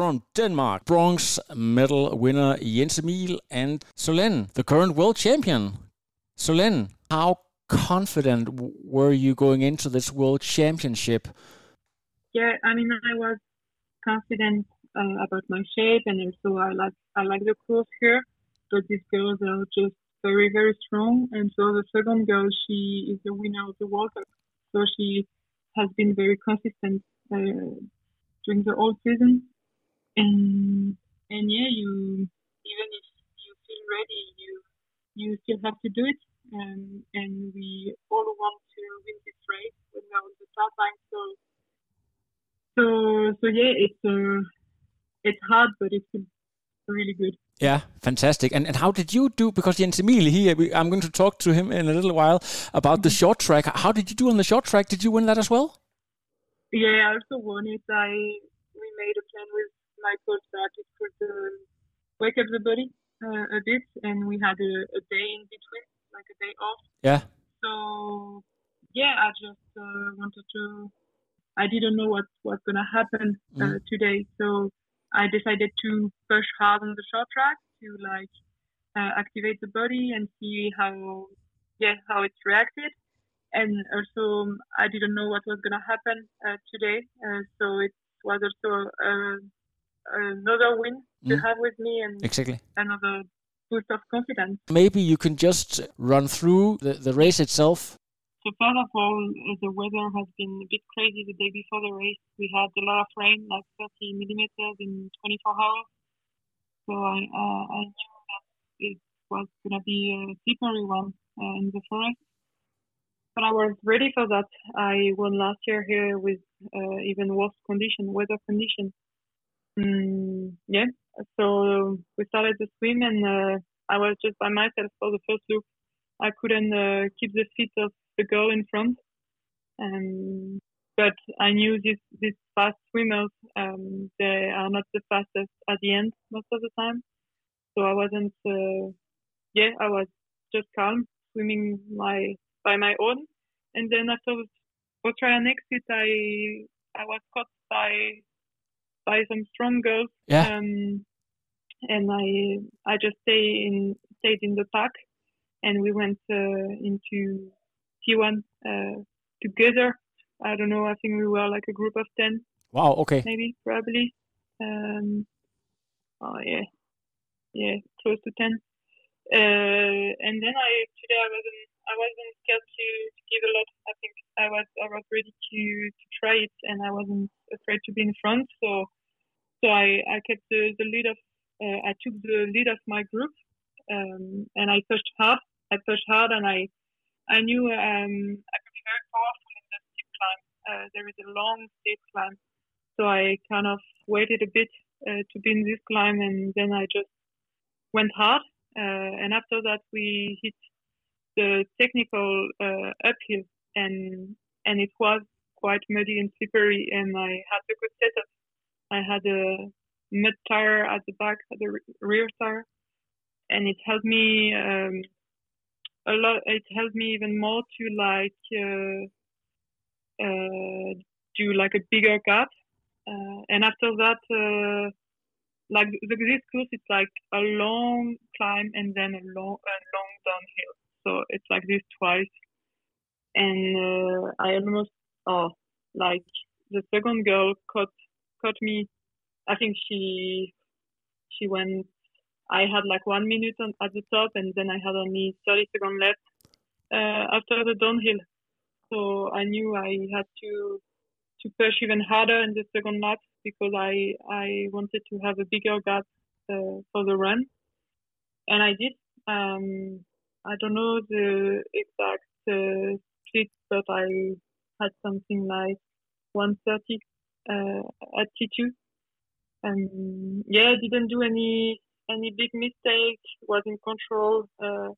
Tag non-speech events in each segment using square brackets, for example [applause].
From Denmark, bronze medal winner Jens Emil and Solenne, the current world champion. Solenne, how confident were you going into this world championship? Yeah, I mean, I was confident uh, about my shape, and also I like I like the course here. But these girls are just very very strong, and so the second girl, she is the winner of the World Cup, so she has been very consistent uh, during the whole season, and and yeah, you even if you feel ready, you you still have to do it and and we all want to win this race when we're on the start line. So so so yeah, it's uh, it's hard, but it's really good. Yeah, fantastic. And and how did you do? Because Jens Emil here, I'm going to talk to him in a little while about the short track. How did you do on the short track? Did you win that as well? Yeah, I also won it. I we made a plan with my coach that it could uh, wake up the body uh, a bit, and we had a, a day in between like a day off. Yeah. So yeah, I just uh, wanted to. I didn't know what was gonna happen uh, mm. today, so I decided to push hard on the short track to like uh, activate the body and see how yeah how it reacted. And also, I didn't know what was gonna happen uh, today, uh, so it was also uh, another win to mm. have with me and exactly another boost of confidence. Maybe you can just run through the, the race itself. So first of all, the weather has been a bit crazy the day before the race. We had a lot of rain, like 30 millimeters in 24 hours. So I, uh, I knew that it was going to be a slippery one uh, in the forest. But I was ready for that. I won last year here with uh, even worse condition, weather condition. Mm, yeah, so we started to swim, and uh, I was just by myself for the first loop. I couldn't uh, keep the feet of the girl in front, um, but I knew these fast swimmers um, they are not the fastest at the end most of the time. So I wasn't. Uh, yeah, I was just calm swimming my by my own, and then after Australian exit, I I was caught by by some strong girls. Yeah. Um, and I I just stay in stayed in the park, and we went uh, into T1 uh, together. I don't know. I think we were like a group of ten. Wow. Okay. Maybe probably. Um, oh yeah, yeah, close to ten. Uh, and then I today I wasn't I wasn't scared to, to give a lot. I think I was I was ready to to try it, and I wasn't afraid to be in front. So so I I kept the, the lead of uh, I took the lead of my group um, and I pushed hard. I pushed hard and I I knew um, I could be very powerful in the steep climb. Uh, there is a long steep climb, so I kind of waited a bit uh, to be in this climb and then I just went hard. Uh, and after that, we hit the technical uh, uphill and and it was quite muddy and slippery and I had a good setup. I had a mud tire at the back, at the rear tire, and it helped me um, a lot. It helped me even more to like uh, uh, do like a bigger gap, uh, and after that, uh, like the, this course, it's like a long climb and then a long, a long downhill. So it's like this twice, and uh, I almost oh like the second girl caught caught me I think she she went. I had like one minute on, at the top, and then I had only 30 seconds left uh, after the downhill. So I knew I had to to push even harder in the second lap because I I wanted to have a bigger gap uh, for the run, and I did. Um, I don't know the exact uh, but I had something like 130 uh, at T2. And yeah, didn't do any any big mistake. Was in control, uh,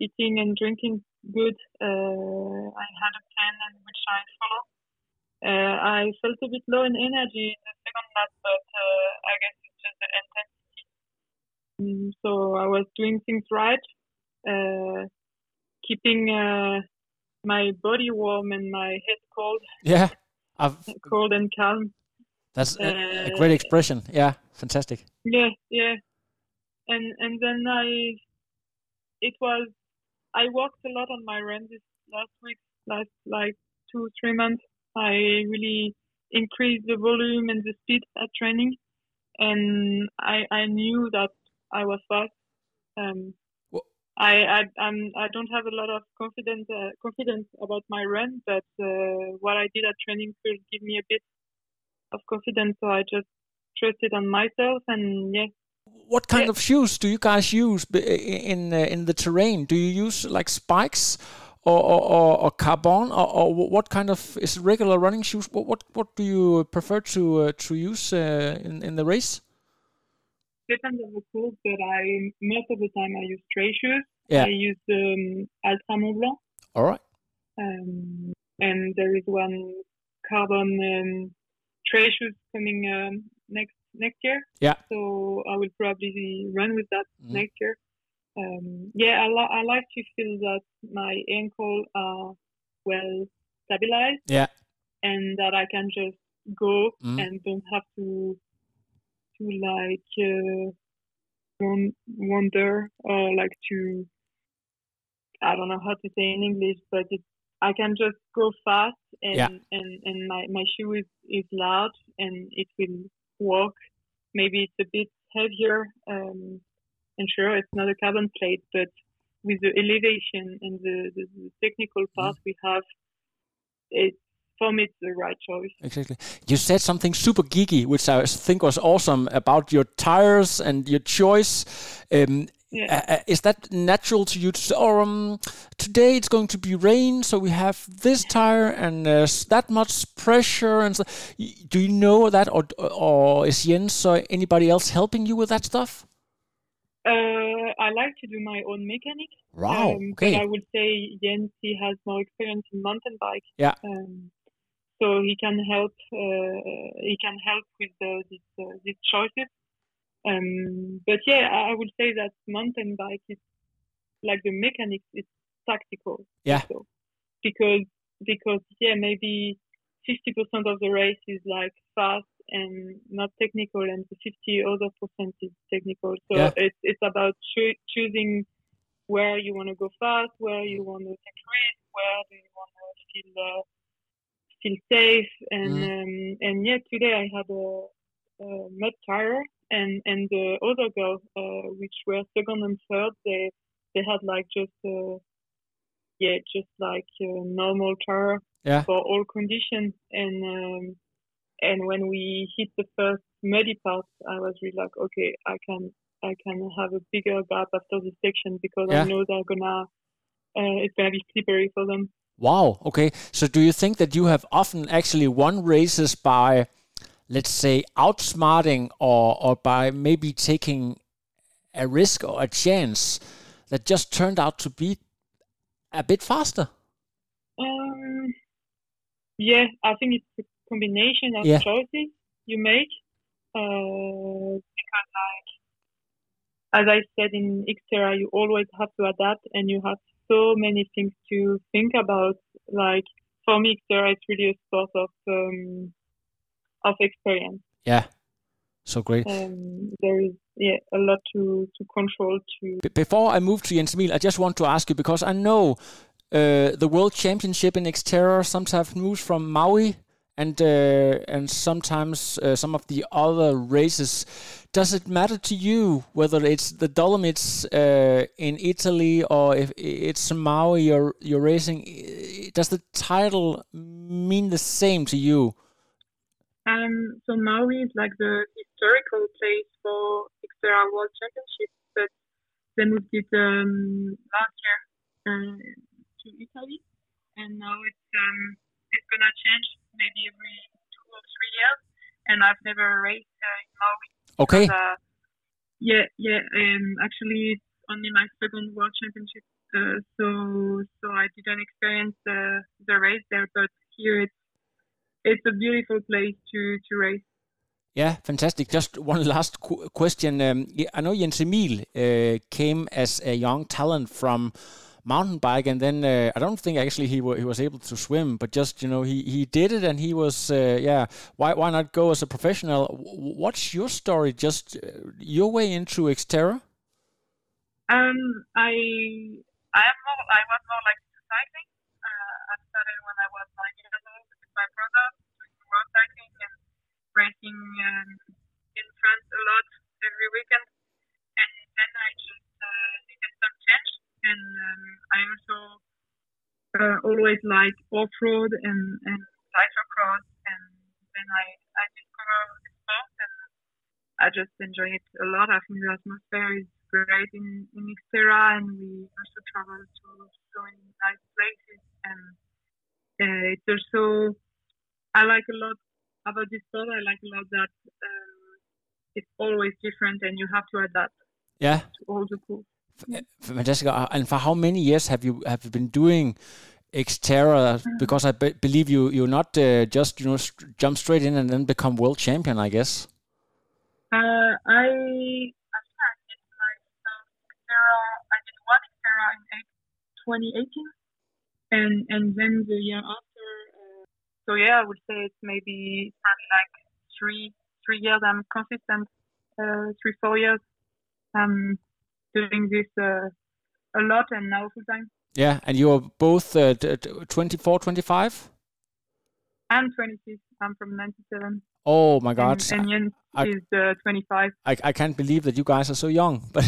eating and drinking good. Uh, I had a plan which I followed. Uh, I felt a bit low in energy in the second lap, but uh, I guess it's just the intensity. Mm, so I was doing things right, uh, keeping my body warm and my head cold. Yeah, I've cold and calm. That's a, a, great expression. Yeah, fantastic. Yeah, yeah, and and then I, it was, I worked a lot on my run this last week, last like two three months. I really increased the volume and the speed at training, and I I knew that I was fast. Um, I I I'm, I don't have a lot of confidence uh, confidence about my run, but uh, what I did at training could give me a bit of confidence. So I just trusted on myself, and yeah. What kind yeah. of shoes do you guys use in uh, in the terrain? Do you use like spikes? Or, or, or, carbon, or, or, what kind of is regular running shoes? What what, what do you prefer to uh, to use uh, in in the race? Depends on the course, but I most of the time I use trail shoes. Yeah. I use um, Altra Mont Blanc. All right. Um, and there is one carbon um, shoes coming um, next next year. Yeah. So I will probably run with that mm. next year. Um, yeah, I, li- I like to feel that my ankle are well stabilized. Yeah. And that I can just go mm. and don't have to like uh, wonder or like to I don't know how to say in English, but it, I can just go fast and yeah. and, and my, my shoe is, is large and it will walk. Maybe it's a bit heavier. Um, and sure, it's not a carbon plate, but with the elevation and the, the, the technical part mm. we have, it's for me, it's the right choice. Exactly. You said something super geeky, which I think was awesome about your tires and your choice. Um, yeah. Uh, is that natural to you? To, or um, today it's going to be rain, so we have this tire and there's that much pressure. And so, do you know that, or or is Jens or anybody else helping you with that stuff? Uh, I like to do my own mechanic. Wow. Um, okay. I would say Jens he has more experience in mountain bike. Yeah. Um, so he can help uh, he can help with uh, these uh, these choices. Um, but yeah, I would say that mountain bike is like the mechanics is tactical. Yeah. Also. Because because yeah maybe 50% of the race is like fast and not technical, and the 50 other percent is technical. So yeah. it's it's about cho- choosing where you want to go fast, where you want to take risk, where do you want to feel uh, feel safe. And mm. um, and yeah, today I had a, a mud tire, and and the other girls, uh, which were second and third, they they had like just uh, yeah, just like a normal tire yeah. for all conditions. And um, and when we hit the first muddy part, I was really like, okay, I can I can have a bigger gap after this section because yeah. I know they're gonna uh, it's gonna be slippery for them. Wow. Okay. So do you think that you have often actually won races by, let's say, outsmarting or or by maybe taking a risk or a chance that just turned out to be a bit faster? Um, yeah, I think it's a combination of yeah. choices you make. Uh, because, like, as I said in Xterra, you always have to adapt and you have so many things to think about. Like for me, Xterra, it's really a sport of um, of experience. Yeah, so great. Um, there is yeah a lot to to control. To before I move to Jens Emil, I just want to ask you because I know uh, the World Championship in Xterra sometimes moves from Maui and uh, and sometimes uh, some of the other races. Does it matter to you whether it's the Dolomites uh, in Italy or if it's Maui you're you're racing? Does the title mean the same to you? Um, so Maui is like the historical place for Xterra World Championship, but they moved it um, last year uh, to Italy, and now it's um, it's gonna change maybe every two or three years, and I've never raced uh, in Maui. Okay. Uh, yeah, yeah. Um, actually, it's only my second World Championship, uh, so so I didn't experience the the race there. But here, it's it's a beautiful place to to race. Yeah, fantastic. Just one last qu- question. Um, I know Jens Emil uh, came as a young talent from mountain bike, and then uh, I don't think actually he, he was able to swim, but just you know he, he did it, and he was uh, yeah. Why why not go as a professional? What's your story? Just uh, your way into Xterra? Um, I I am more I was more like cycling. Uh, I started when I was nine years old with my brother doing road cycling and racing um, in France a lot every weekend, and um, I also uh, always like off road and and cyclocross, and then I I discovered the sport and I just enjoy it a lot. I think the atmosphere is great in in Xterra, and we also travel to so many nice places, and uh, it's also I like a lot about this sport. I like a lot that um, it's always different, and you have to adapt. Yeah. To all the cool. Fantastic. Uh, and for how many years have you have you been doing Xterra? Because I be- believe you you're not uh, just you know st- jump straight in and then become world champion. I guess. Uh, I I did my Xterra. I did one Xterra in 2018, and and then the year after. Uh, so yeah, I would say it's maybe like three three years. I'm consistent. Uh, three four years. Um, doing this uh, a lot and now full time. Yeah, and you're both uh, 24, 25? I'm 26. I'm from 97. Oh my God! And, and Jens I, is uh, 25. I, I can't believe that you guys are so young, [laughs] but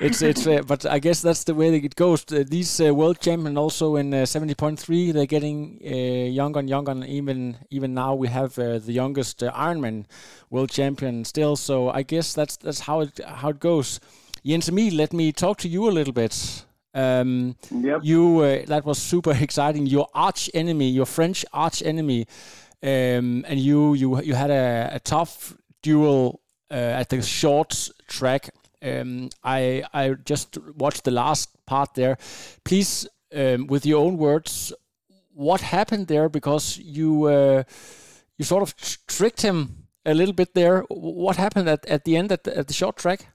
it's it's. Uh, but I guess that's the way that it goes. these uh, world champions also in 70.3, they're getting uh, younger and younger. And even even now we have uh, the youngest uh, Ironman world champion still. So I guess that's that's how it how it goes. Jens Emil, let me talk to you a little bit. Um, yep. You uh, that was super [laughs] exciting. Your arch enemy, your French arch enemy, um, and you you you had a, a tough duel uh, at the short track. Um, I I just watched the last part there. Please, um, with your own words, what happened there? Because you uh, you sort of tricked him a little bit there. What happened at, at the end at the, at the short track?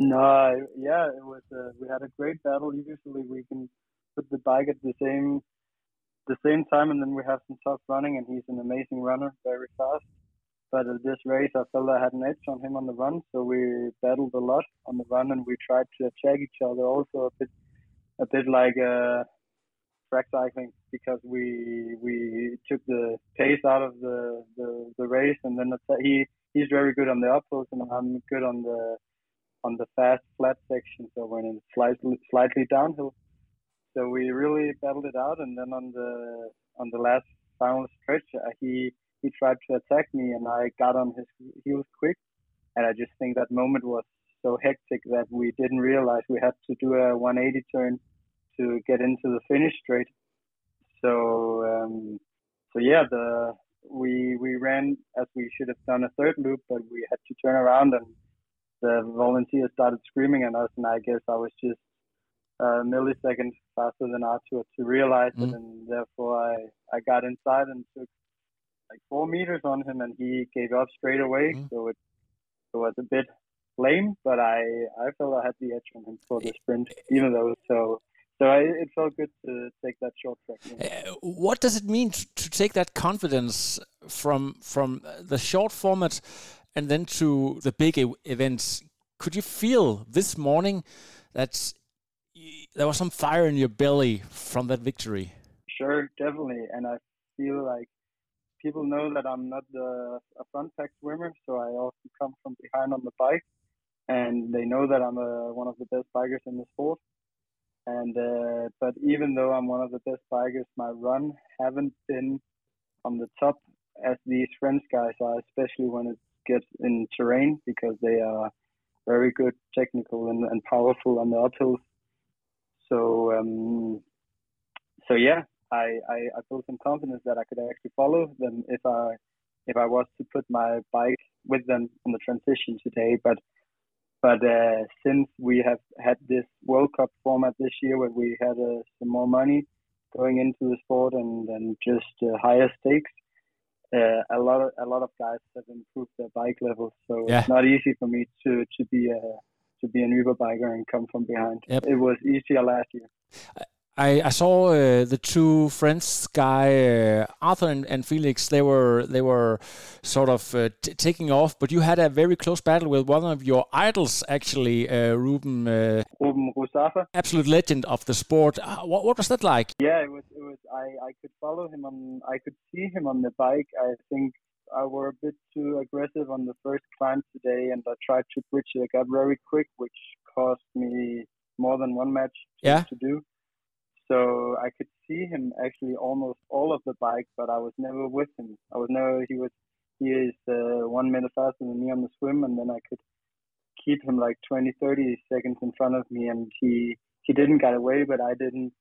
No, yeah, it was. Uh, we had a great battle. Usually, we can put the bike at the same the same time, and then we have some tough running. And he's an amazing runner, very fast. But at this race, I felt I had an edge on him on the run, so we battled a lot on the run, and we tried to attack each other. Also, a bit, a bit like uh, track cycling, because we we took the pace out of the the, the race, and then he he's very good on the uphills, and I'm good on the on the fast flat section, so when it's slightly slightly downhill. So we really battled it out, and then on the on the last final stretch, uh, he he tried to attack me, and I got on his heels quick, and I just think that moment was so hectic that we didn't realize we had to do a 180 turn to get into the finish straight. So um, so yeah, the we we ran as we should have done a third loop, but we had to turn around and the volunteers started screaming at us, and I guess I was just a millisecond faster than Arthur to realize mm. it, and therefore I, I got inside and took like four meters on him, and he gave up straight away. Mm. So it, it was a bit lame, but I I felt I had the edge on him for the sprint, even though so. So I, it felt good to take that short track. Uh, what does it mean to take that confidence from from the short format and then to the big events. Could you feel this morning that there was some fire in your belly from that victory? Sure, definitely. And I feel like people know that I'm not the, a front pack swimmer, so I often come from behind on the bike, and they know that I'm a, one of the best bikers in the sport. And uh, but even though I'm one of the best bikers, my run haven't been on the top as these French guys are, especially when it's get in terrain because they are very good technical and, and powerful on the uphills. So um, so yeah, I, I I built some confidence that I could actually follow them if I if I was to put my bike with them on the transition today. But but uh, since we have had this World Cup format this year, where we had uh, some more money going into the sport and, and just uh, higher stakes, uh, a lot of a lot of guys have improved their bike levels. So Yeah. it's not easy for me to to be a to be an Uber biker and come from behind. Yep. It was easier last year. I, I saw uh, the two friends, Guy, uh, Arthur and, and Felix. They were they were sort of uh, t- taking off, but you had a very close battle with one of your idols, actually, uh, Ruben, uh, Ruben Ruzafa. absolute legend of the sport. Uh, what, what was that like? Yeah, it was. It was. I I could follow him on. I could see him on the bike. I think I were a bit too aggressive on the first climb today, and I tried to bridge the gap very quick, which cost me more than one match Yeah. to do. So I could see him actually almost all of the bike, but I was never with him. I was never. He was. He is uh, one minute faster than me on the swim, and then I could keep him like 20, 30 seconds in front of me, and he he didn't get away, but I didn't.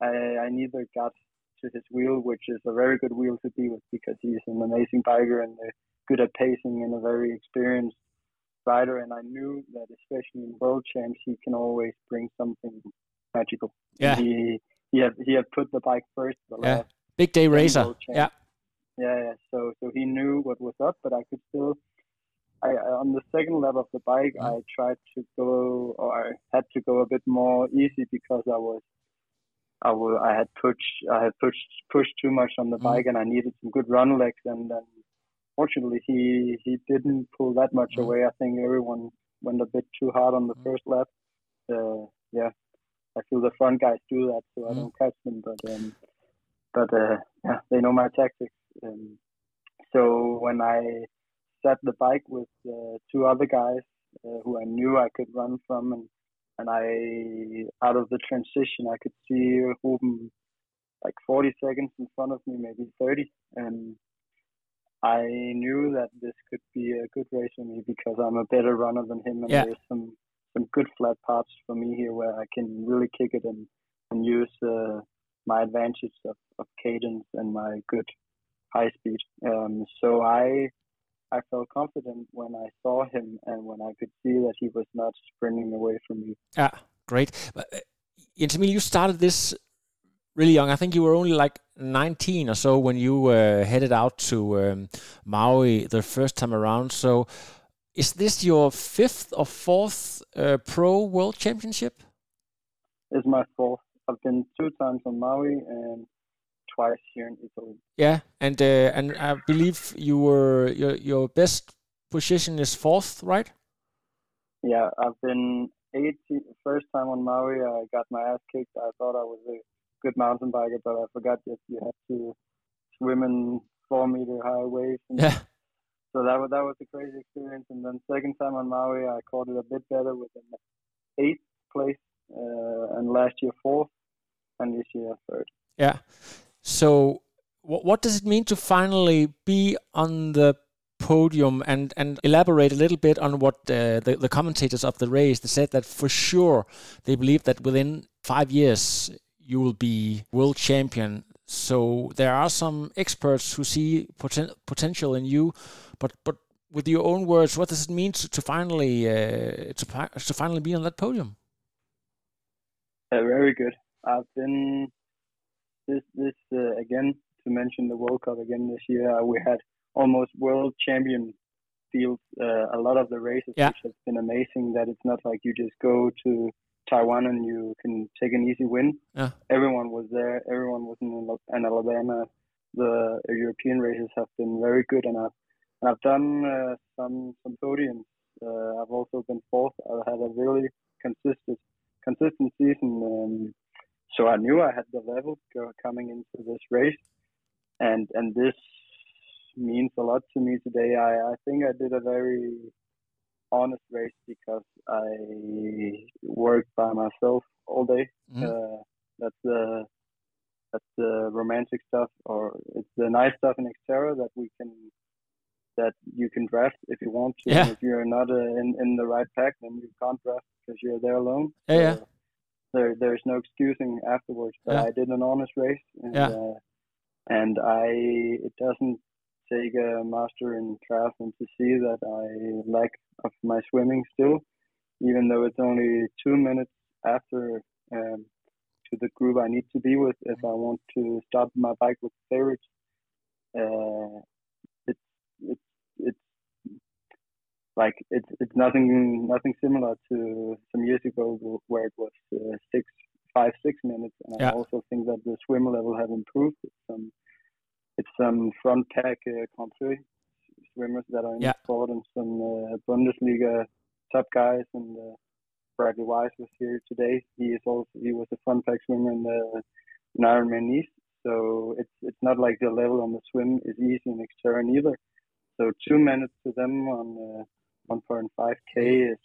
I, I neither got to his wheel, which is a very good wheel to be with because he's an amazing biker and good at pacing and a very experienced rider. And I knew that especially in world champs, he can always bring something magical. Yeah. He he had he had put the bike first. The Yeah. Big day racer. Yeah. yeah, yeah. So so he knew what was up, but I could still. I on the second lap of the bike, Mm. I tried to go, or I had to go a bit more easy because I was, I was, I had pushed, I had pushed pushed too much on the Mm. bike, and I needed some good run legs, and then fortunately he he didn't pull that much Mm. away. I think everyone went a bit too hard on the Mm. first lap. Uh, yeah, I feel the front guys do that, so I Mm. don't catch them, but um, but uh, yeah, they know my tactics. Um, so when I sat the bike with uh, two other guys uh, who I knew I could run from, and and I out of the transition I could see Ruben like 40 seconds in front of me, maybe 30, and I knew that this could be a good race for me because I'm a better runner than him, and Yeah. there's some some good flat parts for me here where I can really kick it and and use uh, my advantage of, of cadence and my good high speed. Um, so I I felt confident when I saw him and when I could see that he was not sprinting away from me. Yeah, great. But, uh, Emil, you started this really young. I think you were only like 19 or so when you uh, headed out to um, Maui the first time around. So, is this your fifth or fourth uh, pro world championship? It's my fourth. I've been two times on Maui and twice here in Italy. Yeah, and uh, and I believe you were your your best position is fourth, right? Yeah, I've been 18. First time on Maui, I got my ass kicked. I thought I was a good mountain biker, but I forgot that you had to swim in four meter high waves. Yeah. So that was that was a crazy experience. And then second time on Maui, I caught it a bit better with an eighth place, uh, and last year fourth, and this year third. Yeah. So, what what does it mean to finally be on the podium and and elaborate a little bit on what uh, the the commentators of the race they said that for sure they believe that within five years you will be world champion. So there are some experts who see poten- potential in you, but but with your own words, what does it mean to, to finally uh, to to finally be on that podium? Uh, very good. I've been this this uh, again to mention the World Cup again this year. Uh, we had almost world champion fields. Uh, a lot of the races, Yeah. which has been amazing. That it's not like you just go to Taiwan and you can take an easy win. Yeah. Everyone was there. Everyone was in, in Alabama. The European races have been very good, and I've and I've done uh, some some podiums. Uh, I've also been fourth. I've had a really consistent consistent season. Um, so I knew I had the level coming into this race, and and this means a lot to me today. I, I think I did a very honest race because I work by myself all day. Mhm. Uh, that's the that's the romantic stuff, or it's the nice stuff in Xterra that we can that you can draft if you want to. Yeah. If you're not uh, in in the right pack, then you can't draft because you're there alone. Yeah, yeah. So, there there's no excusing afterwards. But Yeah. I did an honest race, and Yeah. uh, and I it doesn't take a master in triathlon to see that I lack of my swimming still, even though it's only two minutes after um, to the group I need to be with if I want to start my bike with favorites. Uh, it's it's it's like it's it's nothing nothing similar to some years ago where it was uh, six five six minutes, and Yeah. I also think that the swim level have improved. Some it's some front pack uh, country swimmers that are in Yeah. the sport and some uh, Bundesliga top guys and. Uh, Bradley Weiss was here today. He is also he was a front pack swimmer in the in Ironman East. So it's it's not like the level on the swim is easy in Xterra either. So two minutes to them on uh, 1.5k is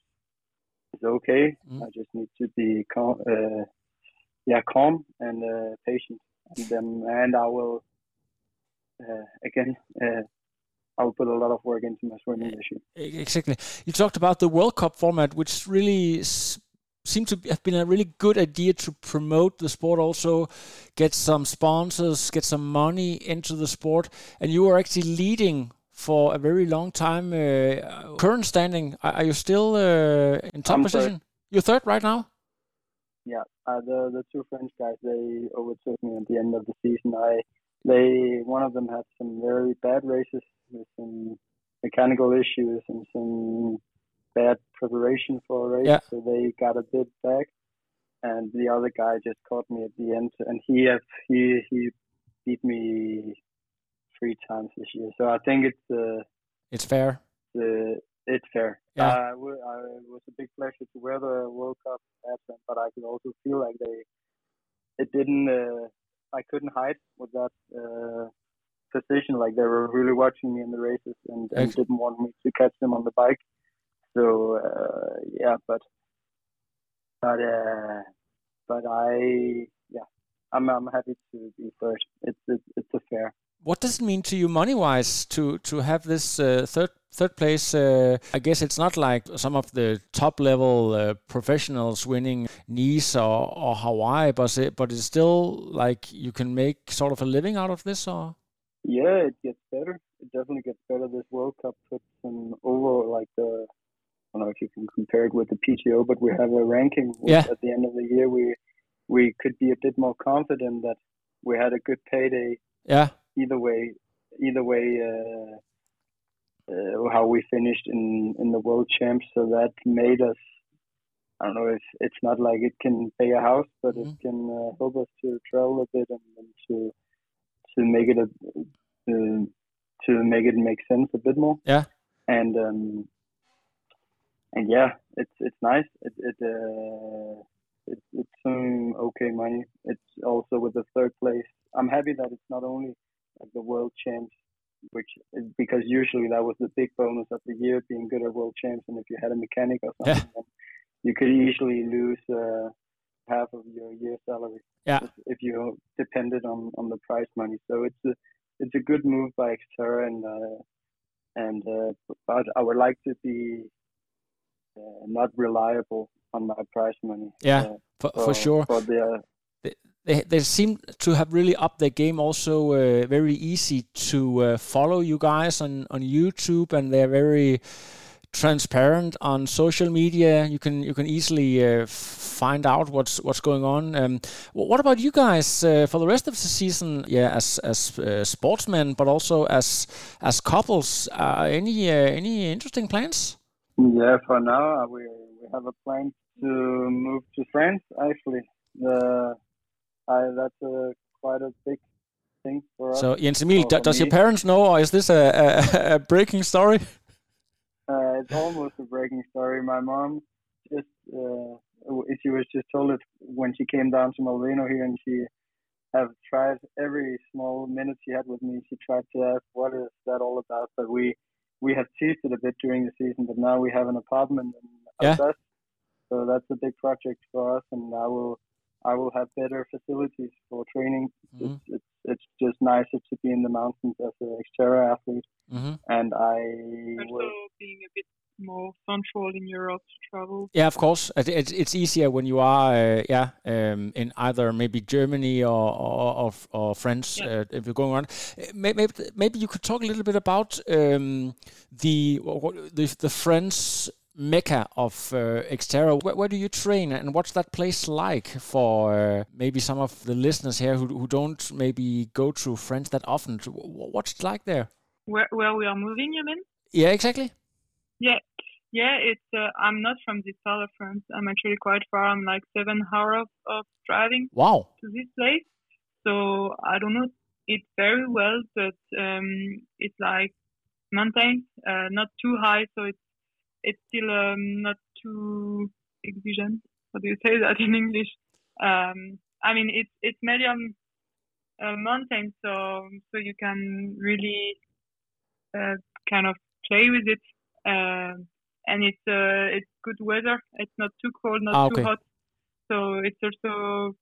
is okay. Mm. I just need to be calm, uh, yeah, calm and uh, patient, and um, and I will again. Uh, I'll put a lot of work into my swimming this year. Exactly. You talked about the World Cup format, which really s- seemed to have been a really good idea to promote the sport, also get some sponsors, get some money into the sport. And you were actually leading for a very long time. Uh, current standing, are, you still uh, in top I'm position? You're third right now. yeah, uh, the the two French guys they overtook me at the end of the season. I they one of them had some very bad races with some mechanical issues and some bad preparation for a race, Yeah. so they got a bit back. And the other guy just caught me at the end, and he have, he he beat me three times this year. So I think it's uh, It's fair. the it's fair. Yeah. Uh, I w- I, it was a big pleasure to wear the World Cup and- but I could also feel like they, it didn't, uh, I couldn't hide with that uh, position. Like they were really watching me in the races and, and didn't want me to catch them on the bike. So uh, yeah, but but uh, but I yeah, I'm I'm happy to be first. It's it's, it's a fair. What does it mean to you money wise to to have this uh, third third place? Uh, I guess it's not like some of the top level uh, professionals winning Nice or, or Hawaii, but it, but it's still like you can make sort of a living out of this, or Yeah, it gets better. It definitely gets better. This World Cup puts an over like the I don't know if you can compare it with the PTO, but we have a ranking. Yeah. At the end of the year, we we could be a bit more confident that we had a good payday yeah, either way. Either way, uh, uh, how we finished in in the World Champs, so that made us. I don't know if it's not like it can pay a house, but Mhm. it can uh, help us to travel a bit and, and to to make it a uh, to make it make sense a bit more. Yeah. And um and yeah, it's it's nice. It it uh it, it's some okay money. It's also with the third place. I'm happy that it's not only like the world champs, which because usually that was the big bonus of the year being good at world champs, and if you had a mechanic or Yeah. something, then you could easily lose uh, half of your year salary yeah. if, if you depended on on the prize money. So it's a it's a good move by Xterra, and uh, and uh, but I would like to be uh, not reliable on my prize money. Yeah, uh, For, for sure. For the they they seem to have really upped their game. Also, uh, very easy to uh, follow you guys on on YouTube, and they're very transparent on social media. You can you can easily uh, find out what's what's going on. Um, what about you guys uh, for the rest of the season? Yeah, as as uh, sportsmen, but also as as couples. Uh, any any interesting plans? yeah, for now we we have a plan to move to France. Actually, the that's a quite a big thing for us. So Jens Emil, for- do- for does your parents know, or is this a, a, a breaking story? [laughs] Uh, it's almost a breaking story. My mom just uh, she was just told it when she came down to Molveno here, and she have tried every small minute she had with me. She tried to ask what is that all about, but we we have teased it a bit during the season. But now we have an apartment in Yeah. Alsace, so that's a big project for us, and I will I will have better facilities for training. Mhm. It's, it's it's just nicer to be in the mountains as an Xterra athlete, hmm and I Also will being a bit more central in Europe to travel. Yeah, of course. It's it's easier when you are uh, yeah um, in either maybe Germany or or, or, or France Yeah. uh, if you're going around. Maybe maybe you could talk a little bit about um, the the the French mecca of uh, Xterra. Where, where do you train, and what's that place like for uh, maybe some of the listeners here who who don't maybe go to France that often? What's it like there? Where where we are moving, you mean? Yeah, exactly. Yeah, yeah. It's uh, I'm not from this part of France. I'm actually quite far. I'm like seven hours of driving Wow. to this place. So I don't know it very well, but um, it's like mountains, uh, not too high, so it's it's still um, not too exigent. How do you say that in English? Um, I mean, it's it's medium uh, mountain, so so you can really uh, kind of play with it, um, and it's uh, it's good weather. It's not too cold, not Ah, too hot, so it's also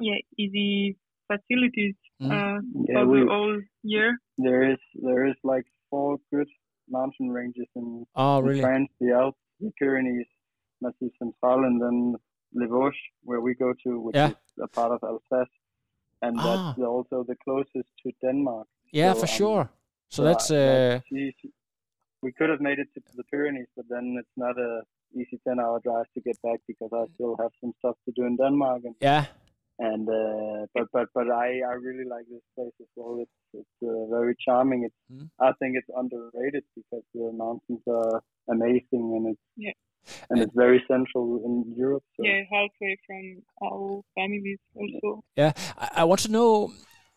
yeah easy facilities Mm. uh, Yeah, for we, the whole year. there is there is like four good mountain ranges in, Oh, in? France: the Alps, the Pyrenees, Massif Central, and then Les Vosges, where we go to, which Yeah. is a part of Alsace, and Ah. that's also the closest to Denmark. Yeah, So, for um, sure. So So that's uh, that's. We could have made it to the Pyrenees, but then it's not a easy ten-hour drive to get back because I still have some stuff to do in Denmark. And, yeah. And uh, but but but I, I really like this place as well. It's it's uh, very charming. It's Mm. I think it's underrated because the mountains are amazing and it's Yeah. and it's very central in Europe. So. Yeah, halfway from our families also. Yeah, I, I want to know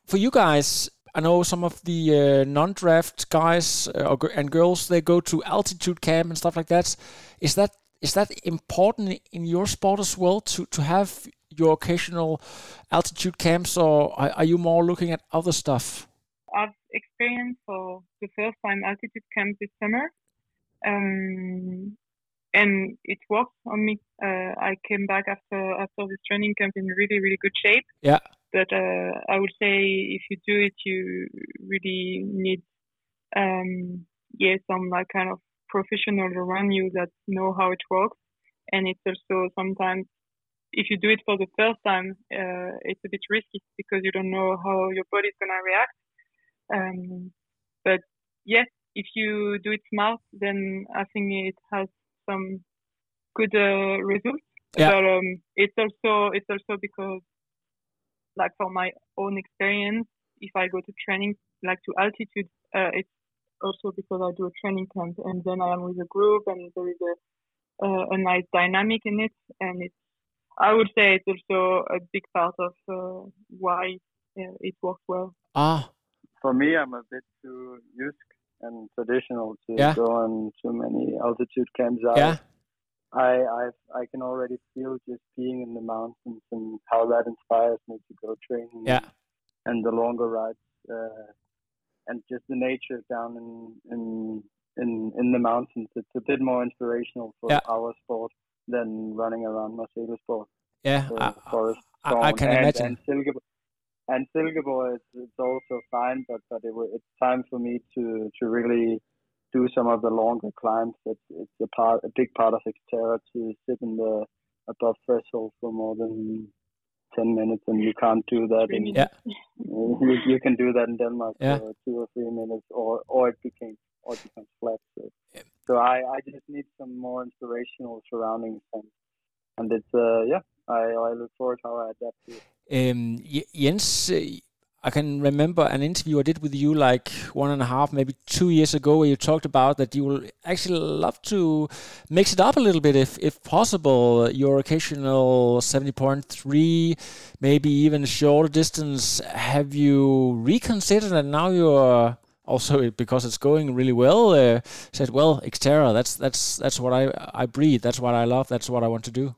for you guys. I know some of the uh, non-draft guys uh, or, and girls they go to altitude camp and stuff like that. Is that is that important in your sport as well to to have your occasional altitude camps, or are, you more looking at other stuff? I've experienced for the first time altitude camp this summer, um, and it worked on me. Uh, I came back after after this training camp in really really good shape. Yeah. But uh, I would say if you do it, you really need um, yeah some like kind of professional around you that know how it works, and it's also sometimes if you do it for the first time, uh, it's a bit risky because you don't know how your body's gonna react. Um, but yes, if you do it smart, then I think it has some good uh, results. Yeah. But um, it's also it's also because, like for my own experience, if I go to training like to altitude, uh, it's also because I do a training camp and then I am with a group and there is a uh, a nice dynamic in it and it's I would say it's also a big part of uh, why uh, it works well. Ah, For me, I'm a bit too used and traditional to Yeah. go on too many altitude camps. I, yeah, I I I can already feel just being in the mountains and how that inspires me to go training. yeah, and the longer rides, uh, and just the nature down in in in in the mountains. It's a bit more inspirational for Yeah. our sport than running around Mercedes sport. yeah. So I, forest I, I can and, imagine. And Silkeborg, and Silkeborg is it's also fine, but but it, it's time for me to to really do some of the longer climbs. It's it's a part a big part of Xterra to sit in the above threshold for more than ten minutes, and you can't do that in Yeah. [laughs] you, you can do that in Denmark Yeah. for two or three minutes, or or it became or it becomes flat. So, so I I just need some more inspirational surroundings, and and it's uh yeah, I I look forward how I adapt to it. Um, Jens, uh, I can remember an interview I did with you like one and a half, maybe two years ago, where you talked about that you will actually love to mix it up a little bit, if if possible. Your occasional seventy point three, maybe even shorter distance. Have you reconsidered and now you're also because it's going really well? Uh, said, well, Xterra, that's that's that's what I I breathe. That's what I love. That's what I want to do.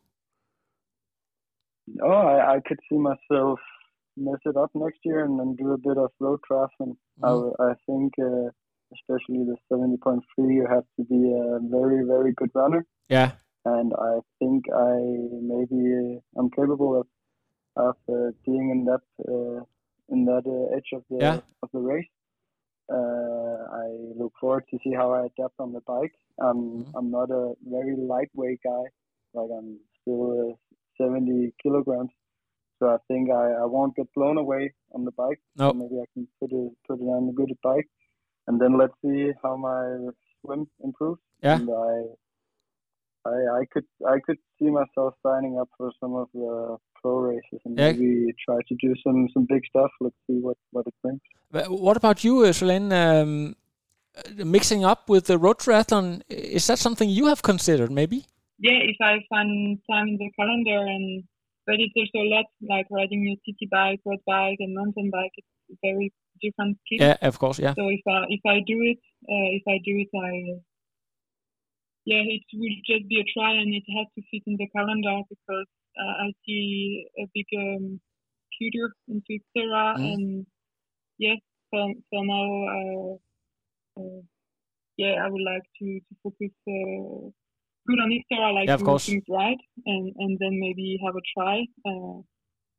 Oh, I, I could see myself mess it up next year and then do a bit of road triathlon. Mhm. I, I think, uh, especially the 70.3, you have to be a very, very good runner. Yeah, And I think I maybe uh, I'm capable of of uh, being in that uh, in that uh, edge of the Yeah. of the race. Uh, I look forward to see how I adapt on the bike. Um, Mhm. I'm not a very lightweight guy. Like I'm still uh, 70 kilograms. So I think I, I won't get blown away on the bike. No. So maybe I can put it put it on a good bike, and then let's see how my swim improves. Yeah. And I, I I could I could see myself signing up for some of the pro races and Yeah. maybe try to do some some big stuff. Let's see what what it brings. But What about you, uh, Solenne? Um, uh, mixing up with the road triathlon, is that something you have considered, maybe? Yeah, if I find time in the calendar and but it's also a lot like riding your city bike, road bike, and mountain bike. It's very different skills. Yeah, of course, yeah. So if I if I do it, uh, if I do it, I yeah, it will just be a try, and it has to fit in the calendar because uh, I see a big um, future in Xterra, Mhm. and yes, for for now, uh, uh, yeah, I would like to to focus uh, good on Xterra, like Yeah, of course. things right, and and then maybe have a try. Uh,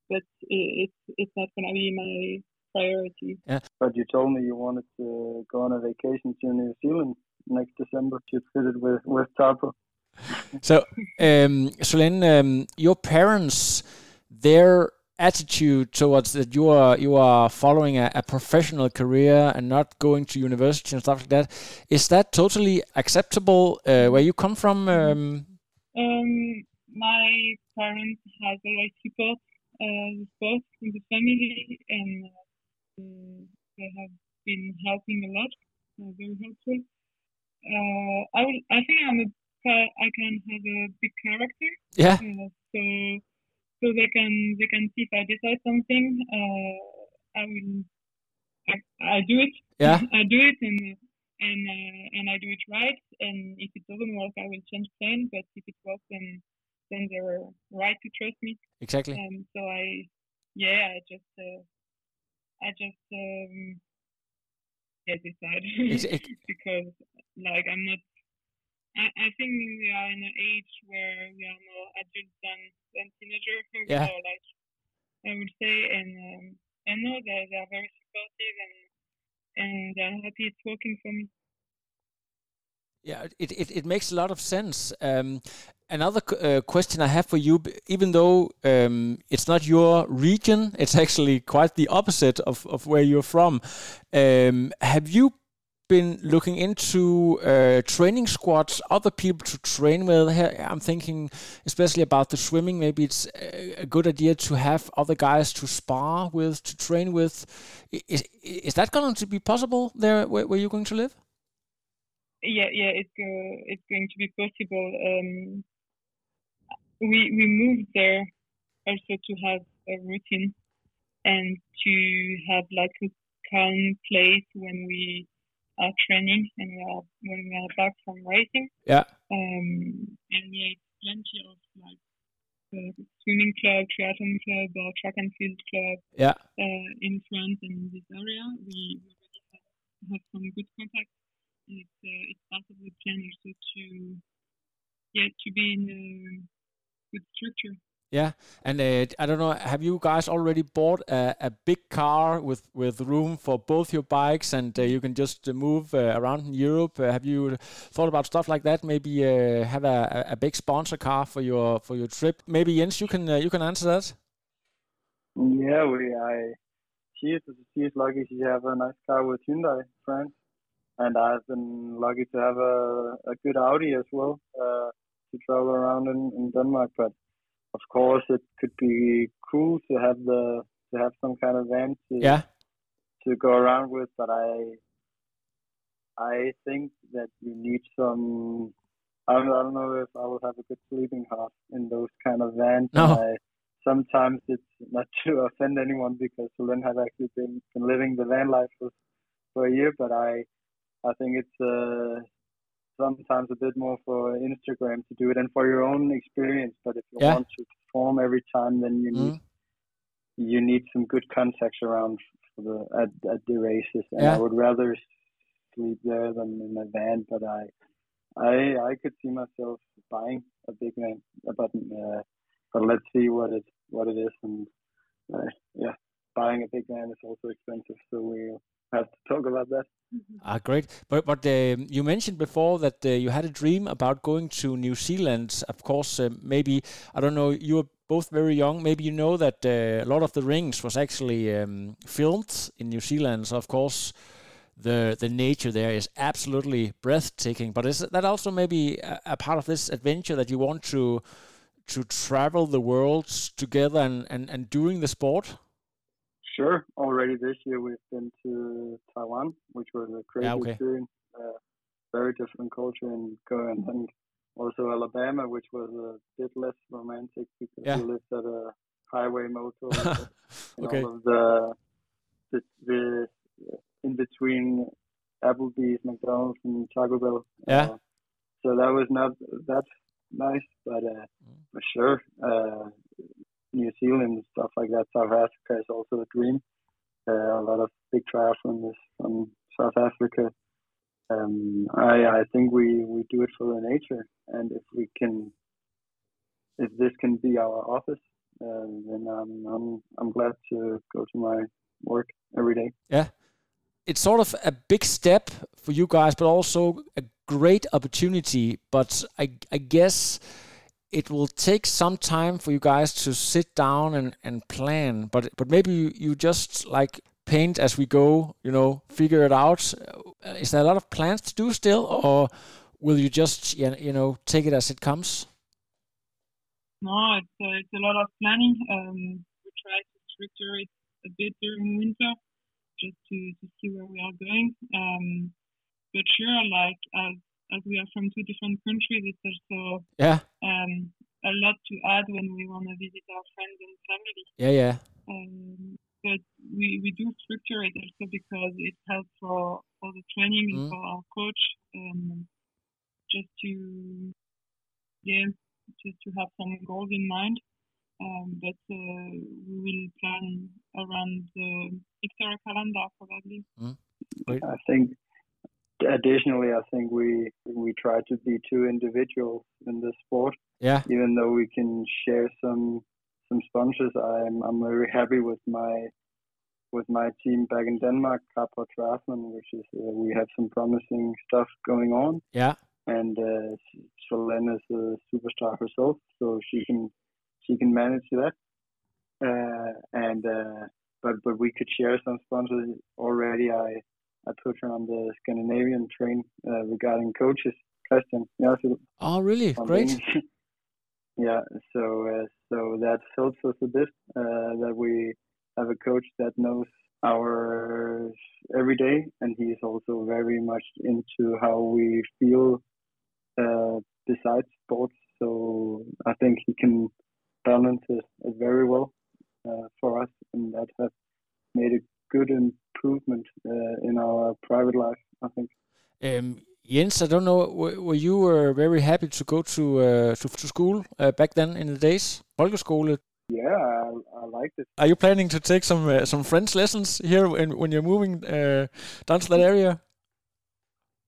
but it, it's it's not gonna be my priority. Yeah. But you told me you wanted to go on a vacation to New Zealand next December. Should fit it with with Taupo. So, um, Solenne, um, your parents, their attitude towards that you are you are following a, a professional career and not going to university and stuff like that, is that totally acceptable uh, where you come from? Um, Um, my parents have always support uh, sport in the family, and uh, they have been helping a lot. Uh, very helpful. Uh, I will, I think I'm a ca- I can have a big character, yeah, uh, so so they can they can see if I decide something. Uh, I will I, I do it. yeah, [laughs] I do it and and uh, and I do it right. And if it doesn't work, I will change plan. But if it works, then then they're right to trust me. exactly. Um, so I, yeah, I just uh, I just um, yeah decide [laughs] because like I'm not. I, I think we are in an age where we are more adults than than teenager. Yeah. Or like I would say, and um, and no, they they are very supportive and and they're happy it's working for me. Yeah, it, it, it makes a lot of sense. Um, another uh, question I have for you, even though um, it's not your region, it's actually quite the opposite of, of where you're from. Um, have you been looking into uh, training squads, other people to train with? I'm thinking especially about the swimming. Maybe it's a good idea to have other guys to spar with, to train with. Is, is that going to be possible there where, where you're going to live? yeah, yeah, it's uh, it's going to be possible. Um, we we moved there also to have a routine and to have like a calm place when we training and we are when we are back from racing. Yeah. Um, and we it's plenty of like uh, swimming club, triathlon club, or track and field club Yeah. uh, in France and in this area. We we already have, have some good contacts. And it's uh, it's part of the plan also to yeah to be in a good structure. Yeah, and uh, I don't know. Have you guys already bought a, a big car with with room for both your bikes, and uh, you can just uh, move uh, around in Europe? Uh, have you thought about stuff like that? Maybe uh, have a, a- big sponsor car for your for your trip. Maybe Jens, you can you can answer that. Yeah, we I she is she is lucky she have a nice car with Hyundai France, and I've been lucky to have a a good Audi as well to travel around in, in Denmark. But of course, it could be cool to have the to have some kind of van to Yeah, to go around with. But I I think that you need some. I don't, I don't know if I will have a good sleeping cot in those kind of vans. No. I, sometimes it's not [laughs] to offend anyone because Solenne has actually been, been living the van life for, for a year, but I I think it's uh, sometimes a bit more for Instagram to do it and for your own experience. But if you Yeah. want to perform every time, then you need Mm. you need some good contacts around for the at, at the races. And Yeah. I would rather sleep there than in a van. But I I I could see myself buying a big van, but uh, but let's see what it what it is and uh, yeah, buying a big van is also expensive. So we have to talk about that. Ah, great. But but um, you mentioned before that uh, you had a dream about going to New Zealand. Of course, uh, maybe I don't know. You were both very young. Maybe you know that uh, a Lord of the Rings was actually um, filmed in New Zealand. So of course, the the nature there is absolutely breathtaking. But is that also maybe a, a part of this adventure that you want to to travel the world together and, and, and doing the sport? Sure. Already this year we've been to Taiwan, which was a crazy Yeah, okay. experience. Uh, very different culture and going and also Alabama, which was a bit less romantic because Yeah. we lived at a highway motel Okay. [laughs] all of the the, the in between Applebee's, McDonald's, and Taco Bell. Yeah. Uh, so that was not that nice, but uh, Mm. for sure, uh, New Zealand and stuff like that. South Africa is also a dream. Uh, a lot of big triathlons from South Africa. Um, I I think we we do it for the nature, and if we can, if this can be our office, uh, then I'm I'm I'm glad to go to my work every day. Yeah. It's sort of a big step for you guys, but also a great opportunity. But I, I guess it will take some time for you guys to sit down and, and plan. But but maybe you, you just like paint as we go, you know, figure it out. Uh, Is there a lot of plans to do still, or will you just you know take it as it comes? No, it's uh, it's a lot of planning. Um, we try to structure it a bit during winter, just to, to see where we are going. Um, but sure, like as as we are from two different countries, it's also Yeah, um, a lot to add when we want to visit our friends and family. yeah, yeah. Um, but we, we do structure it also because it helps for, for the training and Mm. for our coach. Um, just to yeah, just to have some goals in mind. Um, but uh, we will plan around the Victoria calendar probably. I think additionally, I think we we try to be two individuals in the sport. Yeah, even though we can share some some sponsors, I'm I'm very happy with my with my team back in Denmark, Carport Triathlon, which is uh, we have some promising stuff going on, yeah. and uh, Solenne is a superstar herself, so she can she can manage that. Uh, and uh, but but we could share some sponsors already. I I put her on the Scandinavian train uh, regarding coaches. Christian, yeah, Oh, really? Great. [laughs] Yeah, so uh, so that helps us a bit uh, that we have a coach that knows our every day, and he's also very much into how we feel uh, besides sports. So I think he can balance it very well uh, for us, and that has made a good improvement uh, in our private life. I think. Um, Jens, I don't know, were, were you uh, very happy to go to uh, to, to school uh, back then in the days? Folkeskole. Yeah, I, I liked it. Are you planning to take some uh, some French lessons here when, when you're moving uh, down to that area?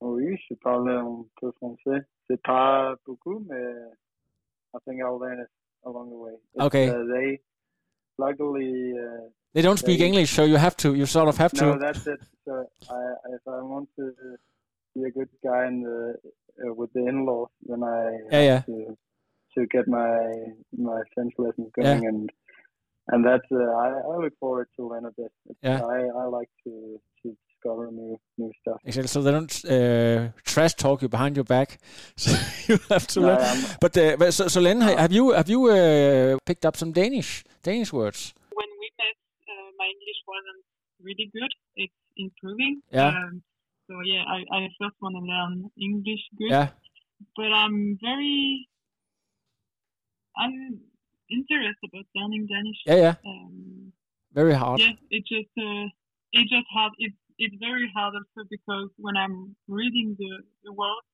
Oui, je parle un peu français. C'est pas beaucoup, mais I think I'll learn it along the way. It's, Okay. Uh, they, luckily, uh, They don't speak They- English, so you have to. You sort of have no, to. No, that's it. So I, if I want to be a good guy in the uh, with the in-laws, then I Yeah, yeah. to to get my my French lessons going, and and that's uh, I, I look forward to learn a bit. Yeah. I, I like to to discover new new stuff. Exactly. So they don't uh, trash talk you behind your back. [laughs] So you have to No, learn. I'm- But, uh, but so, so Len, ha- have you have you uh, picked up some Danish Danish words? When we met, uh, my English wasn't really good. It's improving. Yeah. Um, so yeah, I, I first want to learn English good. Yeah. But I'm very, I'm interested about learning Danish. Yeah, yeah. Um, Very hard. yeah, it just uh, it just hard. It's it's very hard also because when I'm reading the the words,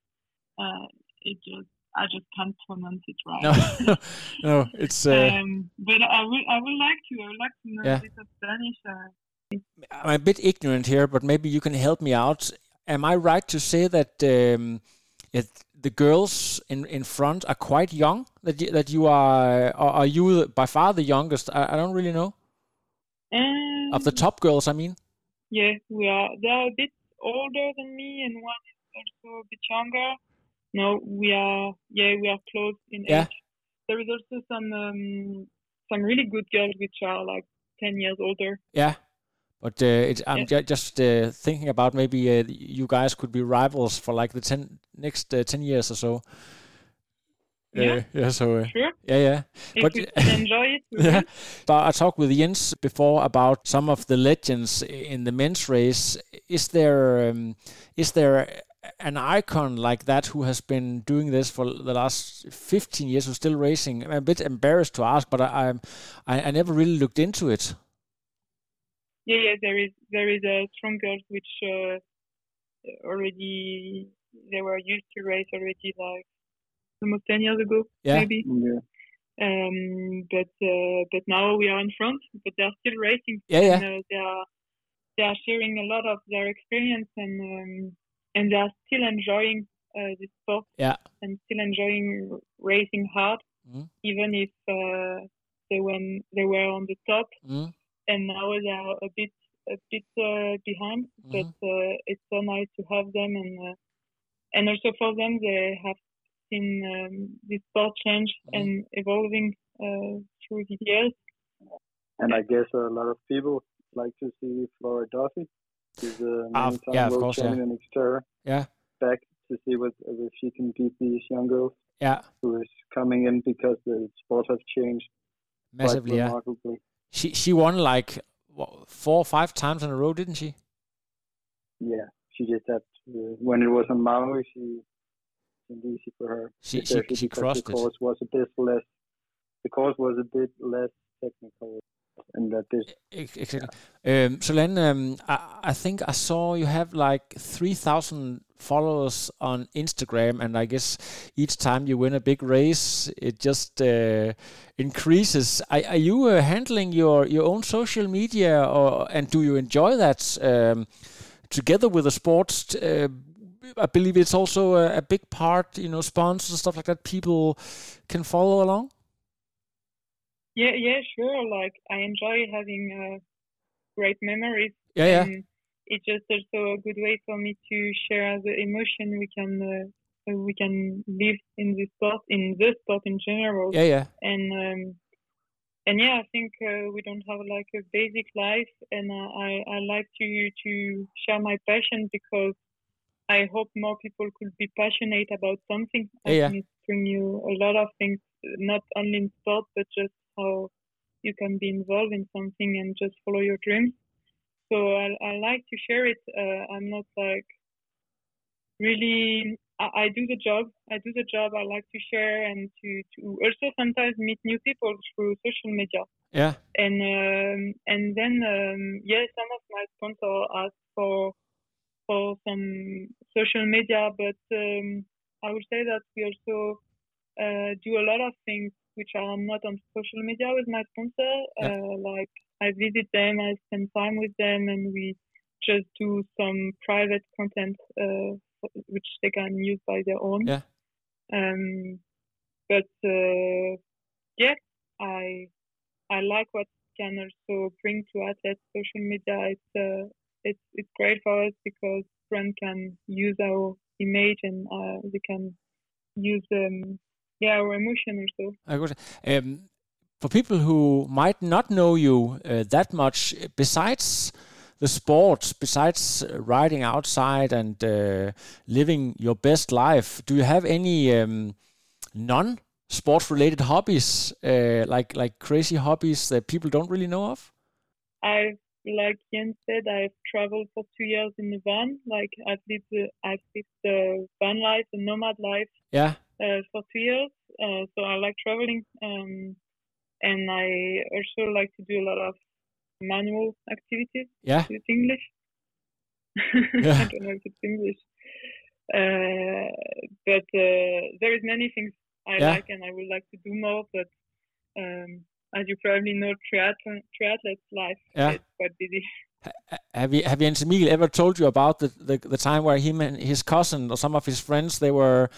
uh, it just I just can't pronounce it right. No, [laughs] no, it's. Uh, [laughs] um, but I will I would like to I would like to know Yeah. a bit of Spanish. Uh, I'm a bit ignorant here, but maybe you can help me out. Am I right to say that um, it, the girls in, in front are quite young? That you, that you are, are you by far the youngest? I, I don't really know. um, Of the top girls, I mean. yeah, we are. They are a bit older than me, and one is also a bit younger. No, we are. Yeah, we are close in Yeah. age. There is also some um, some really good girls which are like ten years older. Yeah. But uh, it, I'm ju- just uh, thinking about maybe uh, you guys could be rivals for like the ten next uh, ten years or so. Yeah. Yeah. So. Uh, Sure. Yeah, yeah. If But [laughs] enjoy it, yeah. But I talked with Jens before about some of the legends in the men's race. Is there um, is there an icon like that who has been doing this for the last 15 years who's still racing? I'm a bit embarrassed to ask, but I I'm- I, I never really looked into it. Yeah, yeah. There is there is a strong girls which uh, already they were used to race already like almost ten years ago, Yeah. maybe. Yeah. Um, but uh, but now we are in front, but they're still racing. Yeah, yeah. And, uh, they are they are sharing a lot of their experience and um, and they are still enjoying uh, this sport Yeah. and still enjoying racing hard, Mhm. even if uh, they when they were on the top Mm. And now they are a bit a bit uh, behind. But uh, it's so nice to have them and uh, and also for them they have seen um, this sport change and evolving uh, through the years. And I guess a lot of people like to see Flora Duffy. She's a Ah, many time yeah, of world course, champion in Xterra. Yeah. Back to see what if she can beat these young girls Yeah. who is coming in because the sport has changed quite Massively, yeah. She she won like what, four or five times in a row, didn't she? Yeah, she just had when it was on Maui, she it was easy for her. She- she- she because crossed the it. course was a bit less. The course was a bit less technical, and that Ex- Exactly. Um, then, um, I, I think I saw you have like 3,000 followers on Instagram, and I guess each time you win a big race, it just uh, increases. Are, are you uh, handling your, your own social media, or and do you enjoy that um, together with the sports? Uh, I believe it's also a, a big part, you know, sponsors and stuff like that. People can follow along. Yeah, yeah, sure. Like I enjoy having uh, great memories. Yeah, yeah. And it's just also a good way for me to share the emotion we can uh, we can live in this sport, in the sport in general. Yeah, yeah. And um, and yeah, I think uh, we don't have like a basic life, and I I like to to share my passion because I hope more people could be passionate about something. I Yeah, think bring you a lot of things, not only in sport, but just how you can be involved in something and just follow your dreams. So I, I like to share it. Uh, I'm not like really. I, I do the job. I do the job. I like to share and to, to also sometimes meet new people through social media. Yeah. And um, and then um, yeah, some of my sponsors ask for for some social media, but um, I would say that we also uh, do a lot of things which are not on social media with my sponsor. Uh, like I visit them, I spend time with them, and we just do some private content uh, which they can use by their own. Yeah. Um, but uh, yeah, I I like what can also bring to athletes social media. It's uh, it's it's great for us because brand can use our image and uh, they can use um, yeah our emotion also. I um, for people who might not know you uh, that much, besides the sports, besides uh, riding outside and uh, living your best life, do you have any um, non-sports related hobbies, uh, like like crazy hobbies that people don't really know of? I've like Jens said, I've traveled for two years in the van. Like I've lived the I've lived the van life, the nomad life Yeah, uh, for two years. Uh, so I like traveling, um, and I also like to do a lot of manual activities. Yeah. It's English. [laughs] Yeah. I don't know if it's English. Uh, but uh, there is many things I Yeah. like and I would like to do more. But um, as you probably know, triathlon, triathlete's life Yeah. is quite busy. have you have Jens Emil ever told you about the, the the time where him and his cousin or some of his friends they were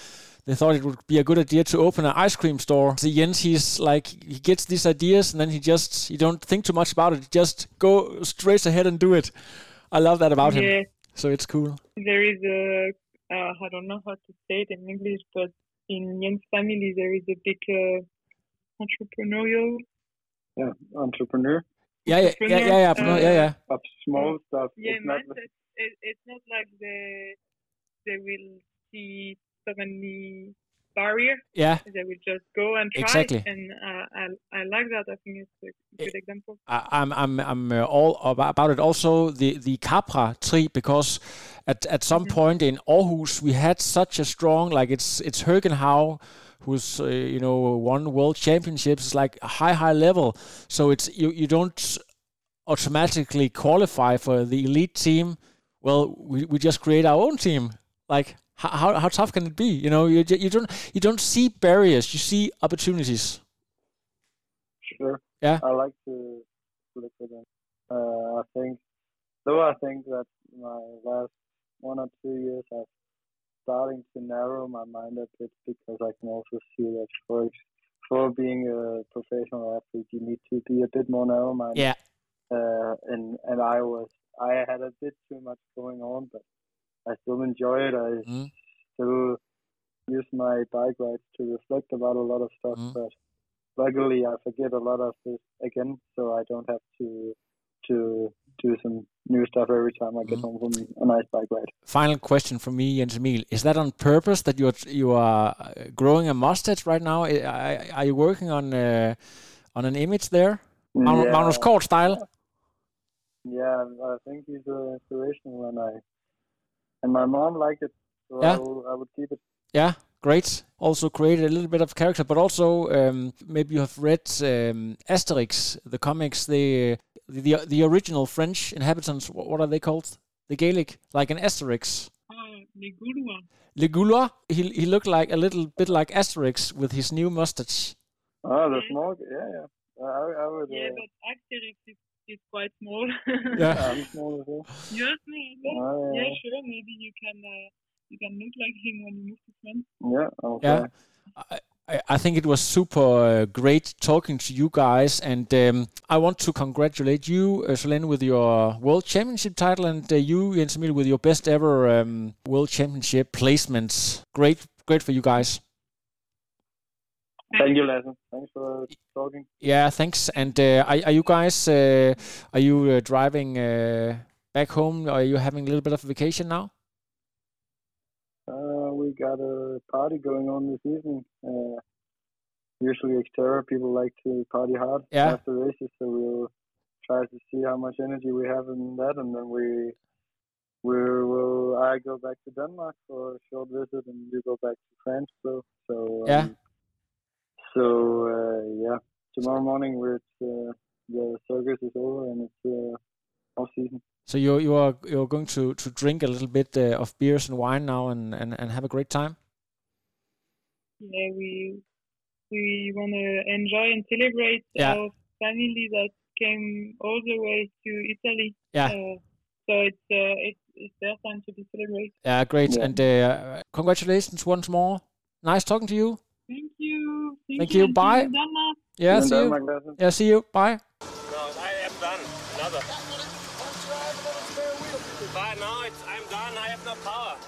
they thought it would be a good idea to open an ice cream store. So Jens, he's like he gets these ideas and then he just he don't think too much about it. Just go straight ahead and do it. I love that about him. So it's cool. there is a uh, I don't know how to say it in English, but in Jens family there is a big uh, entrepreneurial. Yeah, entrepreneur Yeah, yeah, yeah, yeah, yeah, Entrepreneur, yeah, yeah. of small stuff. Yeah, it's not mindset. It, it's not like they they will see suddenly barrier. Yeah, They will just go and try. Exactly. And uh, I I like that. I think it's a good example. I, I'm I'm I'm uh, all about it. Also, the the Capra tree because at at some point in Aarhus we had such a strong like it's it's Høgenhaug who's uh, you know won world championships. It's like high high level. So it's you you don't automatically qualify for the elite team. Well, we, we just create our own team. Like how, how how tough can it be? You know, you you don't you don't see barriers. You see opportunities. Sure. Yeah. I like to look at them. Uh, I think, though I think that my last one or two years I've starting to narrow my mind a bit because I can also see that for for being a professional athlete you need to be a bit more narrow minded. Yeah. Uh, and and I was I had a bit too much going on, but I still enjoy it. I Mm. still use my bike rides to reflect about a lot of stuff, Mm. but luckily I forget a lot of this again, so I don't have to to do some new stuff every time I get Mm. home from a nice bike ride. Final question from me, Jens Emil. Is that on purpose that you're you are uh, growing a mustache right now? I- I- Are you working on uh, on an image there, Yeah. Magnus Kort style? Yeah, I think he's an inspiration when I and my mom liked it, so Yeah. I, will, I would keep it. Yeah, great. Also created a little bit of character, but also um, maybe you have read um, Asterix, the comics. The, the the original French inhabitants. What, what are they called? The Gaelic, like an Asterix. The good. Le Gaulois. He he looked like a little bit like Asterix with his new mustache. Oh, the small, yeah, yeah. I, I would. Yeah, uh, but Asterix is, is quite small. Yeah. [laughs] [laughs] I'm small as well. You're small. Yeah. Oh, yeah, yeah. sure. Maybe you can uh, you can look like him when you move to France. Yeah, I'll Yeah. I, I think it was super uh, great talking to you guys, and um, I want to congratulate you, uh, Solenne, with your World Championship title, and uh, you, Jens Emil, with your best ever um, World Championship placements. Great, great for you guys. Thank you, Lasse. Thanks for talking. Yeah, thanks. And uh, are, are you guys, uh, are you uh, driving uh, back home? Are you having a little bit of vacation now? Uh, we got a party going on this evening. Uh, usually, Xterra people like to party hard Yeah. after races, so we'll try to see how much energy we have in that, and then we we will. I go back to Denmark for a short visit, and you go back to France. So so um, Yeah. So uh, yeah, tomorrow morning we're at, uh, the circus is over and it's uh, off season. So you you are you're going to, to drink a little bit uh, of beers and wine now and, and, and have a great time. Yeah, we we want to enjoy and celebrate Yeah. our family that came all the way to Italy. Yeah. Uh, so it's uh, it's it's their time to be celebrated. Yeah, great. Yeah. And uh, congratulations once more. Nice talking to you. Thank you. Thank, Thank you. and see Bye. in Denmark. Yeah, see you. Yeah, see you. Bye. No, I am done. Another.